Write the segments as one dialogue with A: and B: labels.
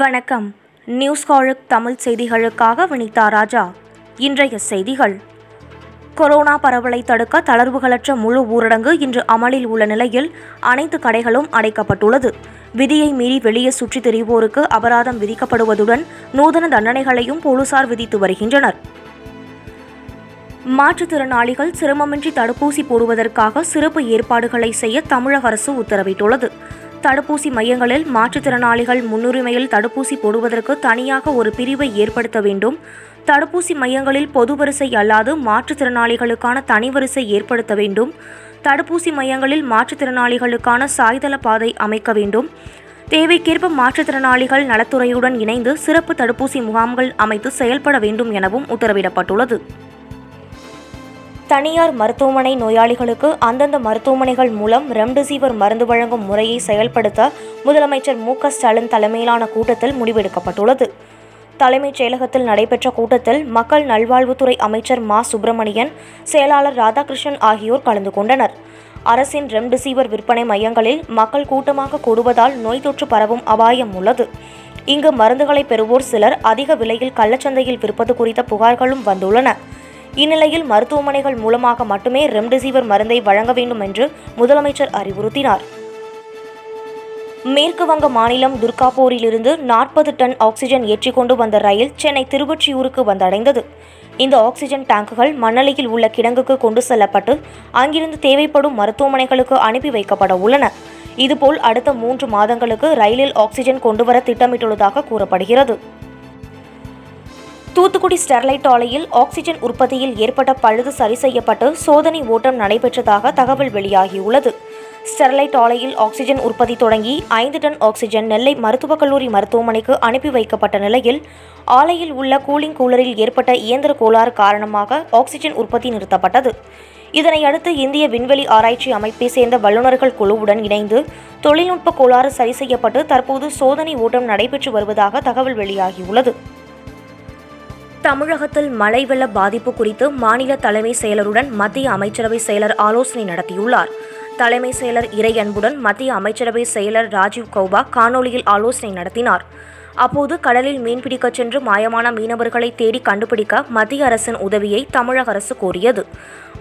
A: வணக்கம் நியூஸ் காழுக் தமிழ் செய்திகளுக்காக வினிதா ராஜா இன்றைய செய்திகள் கொரோனா பரவலை தடுக்க தளர்வுகளற்ற முழு ஊரடங்கு இன்று அமலில் உள்ள நிலையில் அனைத்து கடைகளும் அடைக்கப்பட்டுள்ளது விதியை மீறி வெளியே சுற்றித் திரிவோருக்கு அபராதம் விதிக்கப்படுவதுடன் நூதன தண்டனைகளையும் போலீசார் விதித்து வருகின்றனர் மாற்றுத்திறனாளிகள் சிரமமின்றி தடுப்பூசி போடுவதற்காக சிறப்பு ஏற்பாடுகளை செய்ய தமிழக அரசு உத்தரவிட்டுள்ளது தடுப்பூசி மையங்களில் மாற்றுத்திறனாளிகள் முன்னுரிமையில் தடுப்பூசி போடுவதற்கு தனியாக ஒரு பிரிவை ஏற்படுத்த வேண்டும் தடுப்பூசி மையங்களில் பொது வரிசை அல்லாது மாற்றுத்திறனாளிகளுக்கான தனி வரிசை ஏற்படுத்த வேண்டும் தடுப்பூசி மையங்களில் மாற்றுத்திறனாளிகளுக்கான சாய்தள பாதை அமைக்க வேண்டும் தேவைக்கேற்ப மாற்றுத்திறனாளிகள் நலத்துறையுடன் இணைந்து சிறப்பு தடுப்பூசி முகாம்கள் அமைத்து செயல்பட வேண்டும் எனவும் உத்தரவிடப்பட்டுள்ளது தனியார் மருத்துவமனை நோயாளிகளுக்கு அந்தந்த மருத்துவமனைகள் மூலம் ரெம்டெசிவிர் மருந்து வழங்கும் முறையை செயல்படுத்த முதலமைச்சர் மு ஸ்டாலின் தலைமையிலான கூட்டத்தில் முடிவெடுக்கப்பட்டுள்ளது தலைமைச் செயலகத்தில் நடைபெற்ற கூட்டத்தில் மக்கள் நல்வாழ்வுத்துறை அமைச்சர் மா சுப்பிரமணியன் செயலாளர் ராதாகிருஷ்ணன் ஆகியோர் கலந்து கொண்டனர் அரசின் ரெம்டெசிவிர் விற்பனை மையங்களில் மக்கள் கூட்டமாக கூடுவதால் நோய் தொற்று பரவும் அபாயம் உள்ளது இங்கு மருந்துகளை பெறுவோர் சிலர் அதிக விலையில் கள்ளச்சந்தையில் விற்பது குறித்த புகார்களும் வந்துள்ளன இந்நிலையில் மருத்துவமனைகள் மூலமாக மட்டுமே ரெம்டெசிவிர் மருந்தை வழங்க வேண்டும் என்று முதலமைச்சர் அறிவுறுத்தினார் மேற்கு வங்க மாநிலம் துர்காபூரிலிருந்து நாற்பது டன் ஆக்சிஜன் ஏற்றிக்கொண்டு வந்த ரயில் சென்னை திருவொற்றியூருக்கு வந்தடைந்தது இந்த ஆக்ஸிஜன் டேங்குகள் மண்ணலையில் உள்ள கிடங்குக்கு கொண்டு செல்லப்பட்டு அங்கிருந்து தேவைப்படும் மருத்துவமனைகளுக்கு அனுப்பி வைக்கப்பட உள்ளன இதுபோல் அடுத்த மூன்று மாதங்களுக்கு ரயிலில் ஆக்சிஜன் கொண்டுவர திட்டமிட்டுள்ளதாக கூறப்படுகிறது தூத்துக்குடி ஸ்டெர்லைட் ஆலையில் ஆக்சிஜன் உற்பத்தியில் ஏற்பட்ட பழுது சரி செய்யப்பட்டு சோதனை ஓட்டம் நடைபெற்றதாக தகவல் வெளியாகியுள்ளது ஸ்டெர்லைட் ஆலையில் ஆக்சிஜன் உற்பத்தி தொடங்கி ஐந்து டன் ஆக்சிஜன் நெல்லை மருத்துவக் கல்லூரி மருத்துவமனைக்கு அனுப்பி வைக்கப்பட்ட நிலையில் ஆலையில் உள்ள கூலிங் கூலரில் ஏற்பட்ட இயந்திர கோளாறு காரணமாக ஆக்சிஜன் உற்பத்தி நிறுத்தப்பட்டது இதனையடுத்து இந்திய விண்வெளி ஆராய்ச்சி அமைப்பை சேர்ந்த வல்லுநர்கள் குழுவுடன் இணைந்து தொழில்நுட்ப கோளாறு சரி செய்யப்பட்டு தற்போது சோதனை ஓட்டம் நடைபெற்று வருவதாக தகவல் வெளியாகியுள்ளது தமிழகத்தில் மழை வெள்ள பாதிப்பு குறித்து மாநில தலைமை செயலருடன் மத்திய அமைச்சரவை செயலர் ஆலோசனை நடத்தியுள்ளார் தலைமை செயலர் இறை அன்புடன் மத்திய அமைச்சரவை செயலர் ராஜீவ் கௌபா காணொலியில் ஆலோசனை நடத்தினார் அப்போது கடலில் மீன்பிடிக்கச் சென்று மாயமான மீனவர்களை தேடி கண்டுபிடிக்க மத்திய அரசின் உதவியை தமிழக அரசு கோரியது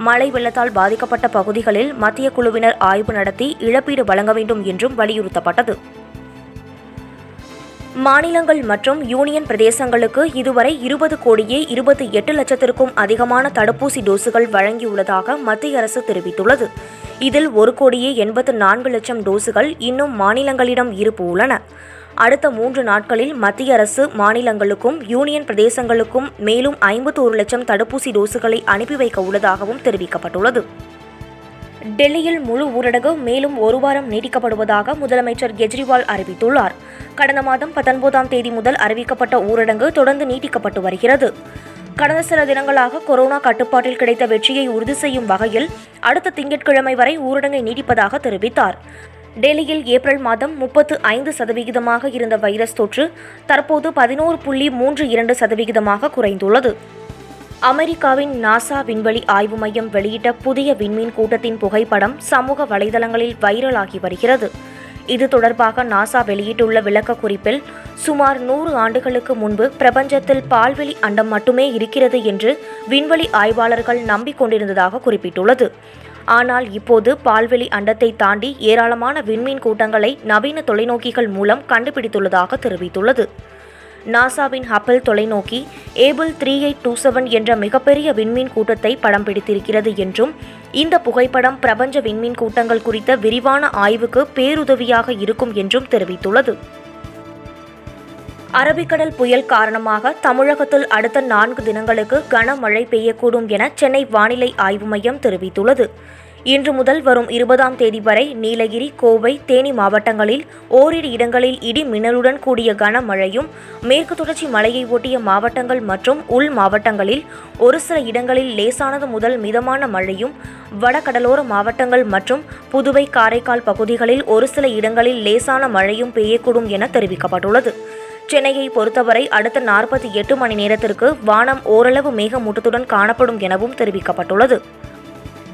A: மழை வெள்ளத்தால் பாதிக்கப்பட்ட பகுதிகளில் மத்திய குழுவினர் ஆய்வு நடத்தி இழப்பீடு வழங்க வேண்டும் என்றும் வலியுறுத்தப்பட்டது மாநிலங்கள் மற்றும் யூனியன் பிரதேசங்களுக்கு இதுவரை இருபது கோடியே இருபத்தி எட்டு லட்சத்திற்கும் அதிகமான தடுப்பூசி டோஸுகள் வழங்கியுள்ளதாக மத்திய அரசு தெரிவித்துள்ளது இதில் ஒரு கோடியே எண்பத்து நான்கு லட்சம் டோஸுகள் இன்னும் மாநிலங்களிடம் இருப்பு உள்ளன அடுத்த மூன்று நாட்களில் மத்திய அரசு மாநிலங்களுக்கும் யூனியன் பிரதேசங்களுக்கும் மேலும் ஐம்பத்தோரு லட்சம் தடுப்பூசி டோஸுகளை அனுப்பி வைக்க உள்ளதாகவும் தெரிவிக்கப்பட்டுள்ளது டெல்லியில் முழு ஊரடங்கு மேலும் ஒரு வாரம் நீடிக்கப்படுவதாக முதலமைச்சர் கெஜ்ரிவால் அறிவித்துள்ளார் கடந்த மாதம் பத்தொன்பதாம் தேதி முதல் அறிவிக்கப்பட்ட ஊரடங்கு தொடர்ந்து நீட்டிக்கப்பட்டு வருகிறது கடந்த சில தினங்களாக கொரோனா கட்டுப்பாட்டில் கிடைத்த வெற்றியை உறுதி செய்யும் வகையில் அடுத்த திங்கட்கிழமை வரை ஊரடங்கை நீடிப்பதாக தெரிவித்தார் டெல்லியில் ஏப்ரல் மாதம் முப்பத்து ஐந்து சதவிகிதமாக இருந்த வைரஸ் தொற்று தற்போது பதினோரு புள்ளி மூன்று இரண்டு சதவிகிதமாக குறைந்துள்ளது அமெரிக்காவின் நாசா விண்வெளி ஆய்வு மையம் வெளியிட்ட புதிய விண்மீன் கூட்டத்தின் புகைப்படம் சமூக வலைதளங்களில் வைரலாகி வருகிறது இது தொடர்பாக நாசா வெளியிட்டுள்ள விளக்க குறிப்பில் சுமார் நூறு ஆண்டுகளுக்கு முன்பு பிரபஞ்சத்தில் பால்வெளி அண்டம் மட்டுமே இருக்கிறது என்று விண்வெளி ஆய்வாளர்கள் நம்பிக்கொண்டிருந்ததாக குறிப்பிட்டுள்ளது ஆனால் இப்போது பால்வெளி அண்டத்தை தாண்டி ஏராளமான விண்மீன் கூட்டங்களை நவீன தொலைநோக்கிகள் மூலம் கண்டுபிடித்துள்ளதாக தெரிவித்துள்ளது நாசாவின் ஹப்பல் தொலைநோக்கி Abell three eight two seven என்ற மிகப்பெரிய விண்மீன் கூட்டத்தை படம் பிடித்திருக்கிறது என்றும் இந்த புகைப்படம் பிரபஞ்ச விண்மீன் கூட்டங்கள் குறித்த விரிவான ஆய்வுக்கு பேருதவியாக இருக்கும் என்றும் தெரிவித்துள்ளது அரபிக்கடல் புயல் காரணமாக தமிழகத்தில் அடுத்த நான்கு தினங்களுக்கு கனமழை பெய்யக்கூடும் என சென்னை வானிலை ஆய்வு மையம் தெரிவித்துள்ளது இன்று முதல் வரும் இருபதாம் தேதி வரை நீலகிரி கோவை தேனி மாவட்டங்களில் ஓரிரு இடங்களில் இடி மின்னலுடன் கூடிய கனமழையும் மேற்கு தொடர்ச்சி மலையை ஒட்டிய மாவட்டங்கள் மற்றும் உள் மாவட்டங்களில் ஒரு சில இடங்களில் லேசானது முதல் மிதமான மழையும் வடகடலோர மாவட்டங்கள் மற்றும் புதுவை காரைக்கால் பகுதிகளில் ஒரு சில இடங்களில் லேசான மழையும் பெய்யக்கூடும் என தெரிவிக்கப்பட்டுள்ளது சென்னையை பொறுத்தவரை அடுத்த நாற்பத்தி எட்டு மணி நேரத்திற்கு வானம் ஓரளவு மேகமூட்டத்துடன் காணப்படும் எனவும் தெரிவிக்கப்பட்டுள்ளது